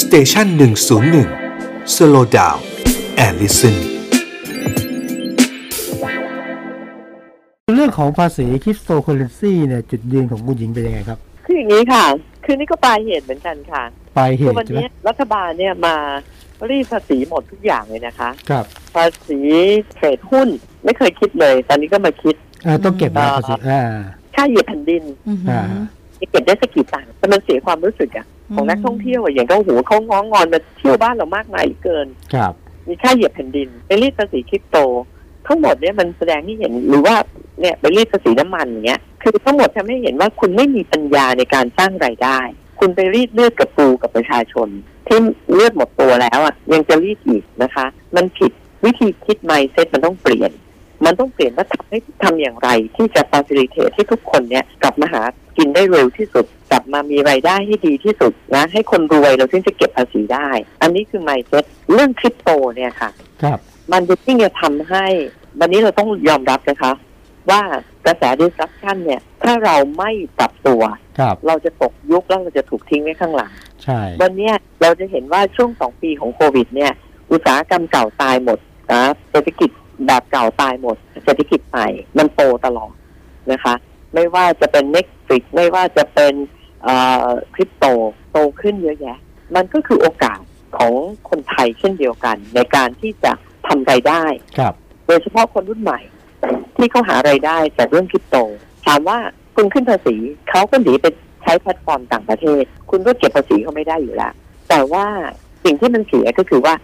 Station หนึ่งศูนย์หนึ่ง slow down and listen เรื่องของภาษีคริปโตเคอเรนซีเนี่ยจุดยืนของคุณหญิงเป็นยังไงครับ คืออย่างนี้ค่ะ คือนี่ก็ปลายเหตุเหมือนกันค่ะ ปลายเหคือวันนี้ใช่ไหมรัฐบาลเนี่ยมารีดภาษีหมดทุกอย่างเลยนะคะ ครับ ภาษี trade หุ้นไม่เคยคิดเลย ตอนนี้ก็มาคิดอ่าต้องเก็บนะอ่าภาษีอ่าค่าเหยียบแผ่นดินอือหืออ่าเก็บได้สักกี่ตังค์แต่มันเสียความรู้สึกอะ ของนักท่องเที่ยวอะอย่างก็โอ้โหเขาง้องงอนมาเที่ยวบ้านเรามากมายเหลือเกินครับ มีค่าเหยียบแผ่นดินไปรีดภาษีคริปโต ทั้งหมดเนี่ยมันแสดงให้เห็นหรือว่าเนี่ยไปรีดภาษีน้ำมันอย่างเงี้ยคือทั้งหมดทำให้เห็นว่าคุณไม่มีปัญญาในการสร้างรายได้ คุณไปรีดเลือดกับปูกับประชาชน ที่เลือดหมดตัวแล้วอะยังจะรีดอีกนะคะ มันผิดวิธีคิดไมเซ็ตมันต้องเปลี่ยน มันต้องเปลี่ยนว่าทำให้ทำอย่างไร ที่จะ facilitate ให้ทุกคนเนี่ยกลับมาหา กินได้เร็วที่สุด กลับมามีรายได้ให้ดีที่สุดนะให้คนรวยเราถึงจะเก็บภาษีได้ อันนี้คือ mindset เรื่องคริปโตเนี่ยค่ะ ครับ มันจะยิ่งจะทำให้ วันนี้เราต้องยอมรับนะคะ ว่ากระแส disruption เนี่ย ถ้าเราไม่ปรับตัวครับเราจะตกยุคแล้วเราจะถูกทิ้งไว้ข้างหลังใช่วันเนี้ยเราจะเห็นว่าช่วงสองปีของโควิด เนี่ย อุตสาหกรรมเก่าตายหมดนะเศรษฐกิจแบบเก่าตายหมด เศรษฐกิจใหม่มันโตตลอดนะคะ ไม่ว่าจะเป็น Netflix ไม่ว่าจะเป็นคริปโตโตขึ้นเยอะแยะ มันก็คือโอกาสของคนไทยเช่นเดียวกัน ในการที่จะทำรายได้ครับโดยเฉพาะคนรุ่นใหม่ ที่เขาหารายได้จากเรื่องคริปโต ถามว่าคุณขึ้นภาษีเขาก็หนีไปใช้แพลตฟอร์มต่างประเทศ คุณก็เก็บภาษีเขาไม่ได้อยู่แล้ว แต่ว่าสิ่งที่มันเสียก็คือว่า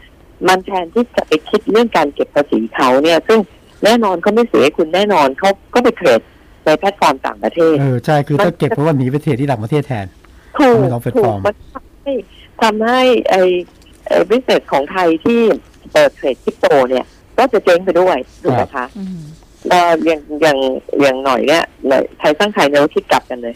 มันแทนที่จะไปคิดเรื่องการเก็บภาษีเขาเนี่ย ซึ่งแน่นอนเขาไม่เสียให้คุณแน่นอนเขาก็ไป trade ในแพลตฟอร์มต่างประเทศ เออ ใช่ คือต้องเก็บเพราะว่าหนีไป trade ที่ต่างประเทศแทนถูกไม่ต้องถูกแพลตฟอร์มมันทำให้ทำให้ไอ้ไอ้ business ของไทยที่เปิด trade crypto เนี่ยก็จะเจ๊งไปด้วยถูกไหมคะอืมเราอย่างอย่างอย่างหน่อยเนี่ยเลยไทยสร้างไทยเนี่ยเราคิดกลับกันเลย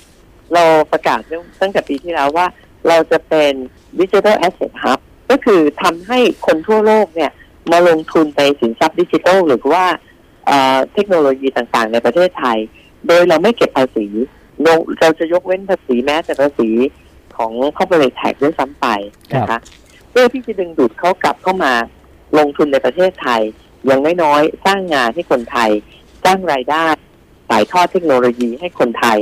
เราประกาศเรื่องตั้งแต่ปีที่แล้วว่า เราจะเป็นดิจิทัลแอสเซทฮับก็คือทำให้คนทั่วโลกเนี่ย มาลงทุนในสินทรัพย์ดิจิทัลหรือว่าเอ่อเทคโนโลยีต่างๆ ในประเทศไทย โดยเราไม่เก็บภาษีเราเราจะยกเว้นภาษีแม้แต่ภาษีของ corporate tax ด้วยซ้ำไปนะคะเพื่อที่จะดึงดูดเขากลับเข้ามาลงทุนในประเทศไทยอย่างน้อยๆสร้างงานให้คนไทย สร้างรายได้ถ่ายทอดเทคโนโลยีให้คนไทย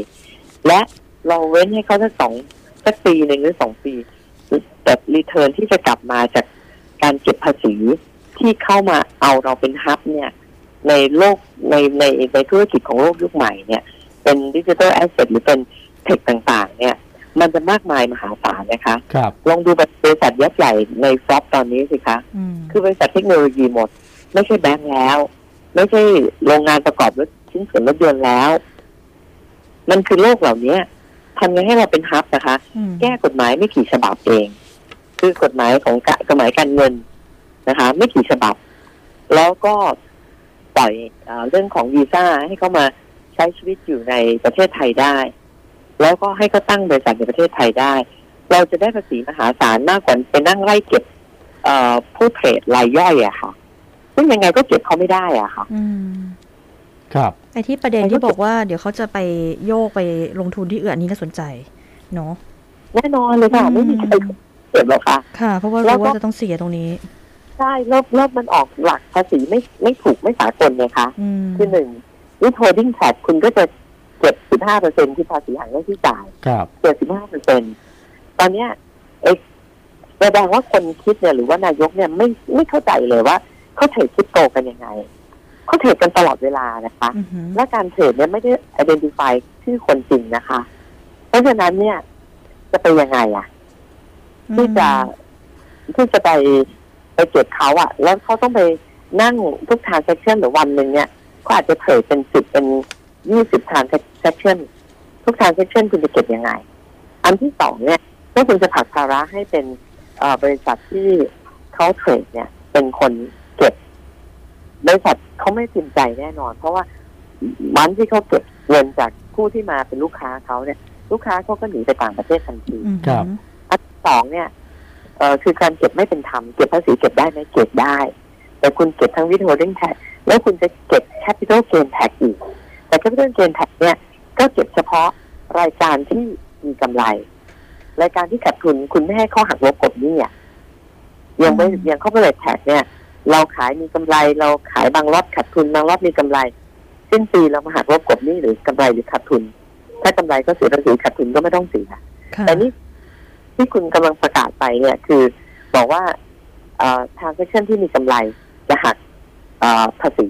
และเราเว้นให้เขาสักสองสักปีหนึ่งหรือสองปีแต่ return ที่จะกลับมาจากการเก็บภาษีที่เข้ามาเอาเราเป็น hub เนี่ย ในโลกในในในธุรกิจของโลกยุคใหม่เนี่ย เป็น digital asset หรือเป็น tech ต่างๆ เนี่ย มันจะมากมายมหาศาลนะคะครับลองดูบริษัทยักษ์ใหญ่ในโลกตอนนี้สิคะอืมคือบริษัทเทคโนโลยีหมด ไม่ใช่แบงก์แล้ว ไม่ใช่โรงงานประกอบรถชิ้นส่วนรถยนต์แล้ว มันคือโลกเหล่านี้ทำไงให้เราเป็นฮับนะคะอืมแก้กฎหมายไม่กี่ฉบับเอง คือกฎหมายของกะกฎหมายการเงินนะคะ ไม่กี่ฉบับ แล้วก็ ปล่อยเออเรื่องของวีซ่าให้เขามาใช้ชีวิตอยู่ในประเทศไทยได้ แล้วก็ให้เขาตั้งบริษัทในประเทศไทยได้ เราจะได้ภาษีมหาศาลมากกว่าไปนั่งไล่เก็บเอ่อผู้เทรดรายย่อยอะค่ะ ซึ่งยังไงก็เก็บเขาไม่ได้อะค่ะอืมครับไอที่ประเด็นที่บอกว่าเดี๋ยวเขาจะไปโยกไปลงทุนที่อื่นอันนี้น่าสนใจเนาะแน่นอนเลยค่ะอืมไม่มีใครเก็บหรอกค่ะ ค่ะ เพราะว่าแล้วก็รู้ว่าจะต้องเสียตรงนี้ ใช่แล้วแล้วมันออกหลักภาษีไม่ไม่ถูกไม่สากลไงคะอืมคือหนึ่งวิท h o l d i n g tax คุณก็จะเก็บ15เปอร์เซ็นที่ภาษีหักหน้าที่จ่ายครับเจ็ดสิบห้าเปอร์เซ็นตอนเนี้ยเอกแสดงว่าคนคิดเนี่ยหรือว่านายกเนี่ยไม่ไม่เข้าใจเลยว่าเขาเทรดคริปโตกันยังไงเขาเทรดกันตลอดเวลานะคะอือหือและการเทรดเนี่ยไม่ได้ identify ชื่อคนจริงนะคะ เพราะฉะนั้นเนี่ยจะไปยังไงอะที่จะที่จะไป ไปเก็บเขาอะแล้วเขาต้องไปนั่งทุก transaction หรือวันหนึ่งเนี่ยก็อาจจะเทรดเป็นสิบเป็นยี่สิบ transaction ทุก transaction คุณจะเก็บยังไง อันที่สองเนี่ยก็คุณจะผลักภาระให้เป็นเอ่อบริษัทที่เขาเทรดเนี่ย เป็นคนเก็บบริษัทเขาไม่พิมพ์ใจแน่นอน เพราะว่าวันที่เขาเก็บเงินจากผู้ที่มาเป็นลูกค้าเขาเนี่ย ลูกค้าเขาก็หนีไปต่างประเทศทันทีอืมครับอันที่สองเนี่ยเอ่อ คือการเก็บไม่เป็นธรรมเก็บภาษีเก็บได้ไหมเก็บได้ แต่คุณเก็บทั้ง withholding tax แล้วคุณจะเก็บ capital gain tax อีก แต่ capital gain tax เนี่ยก็เก็บเฉพาะรายการที่มีกำไร รายการที่ขาดทุนคุณไม่ให้ข้อหักลบกบหนี้อะยังไม่อืมยังเข้าไปเลยแท็กเนี่ย เราขายมีกำไร เราขายบางรอบขาดทุนบางรอบมีกำไรสิ้นปีเรามาหักลบกบหนี้หรือกำไรหรือขาดทุน ถ้ากำไรก็เสียภาษีขาดทุนก็ไม่ต้องเสียค่ะแต่นี่ ที่คุณกำลังประกาศไปเนี่ยคือบอกว่าเอ่อ transaction ที่มีกำไรจะหักเอ่อภาษี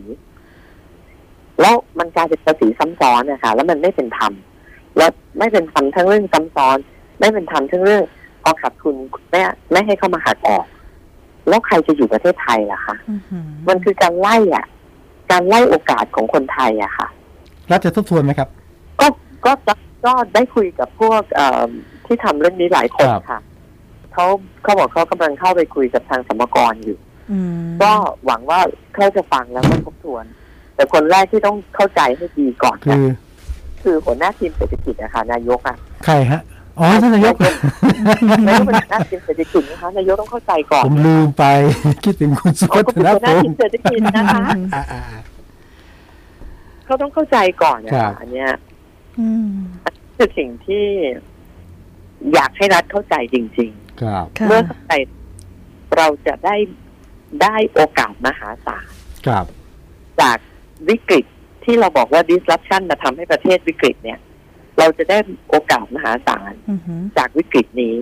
แล้วมันกลายเป็นภาษีซ้ำซ้อนนะคะแล้วมันไม่เป็นธรรมแล้วไม่เป็นธรรมทั้งเรื่องซ้ำซ้อน ไม่เป็นธรรมทั้งเรื่องพอขาดทุนไม่ไม่ให้เข้ามาหักออก แล้วใครจะอยู่ประเทศไทยล่ะคะอื้อหือมันคือการไล่อะ การไล่โอกาสของคนไทยอะค่ะรัฐจะทบทวนไหมครับ ก็ก็ก็ก็ได้คุยกับพวกเอ่อ ที่ทำเรื่องนี้หลายคนครับค่ะเขาเขาบอกเขากำลังเข้าไปคุยกับทางสมกรอยู่อืมก็หวังว่าเขาจะฟังแล้วก็ทบทวน แต่คนแรกที่ต้องเข้าใจให้ดีก่อนคืนะอคือหัวหน้าทีมเศรษฐกิจนะคะนายกอะใครฮะอ๋อท่านนายกนายกเป็นหัวหน้าทีมเศรษฐกิจนะคะนายกต้องเข้าใจก่อนผมลืมไป คิดถึงคุณสุอ๋อวัก็ฒเป็นนหัวหพน้างทีมศ์เศรษฐกิจนะคะอ่าอ่าอ่าเขาต้องเข้าใจก่อนนะครัคะบอันเนี้ยอืมคือสิ่งที่ อยากให้รัฐเข้าใจจริงๆครับค่ะเมื่อเข้าใจเราจะได้ได้โอกาสมหาศาลครับ จากวิกฤตที่เราบอกว่า disruption มาทำให้ประเทศวิกฤตเนี่ย เราจะได้โอกาสมหาศาลอือหือจากวิกฤตนี้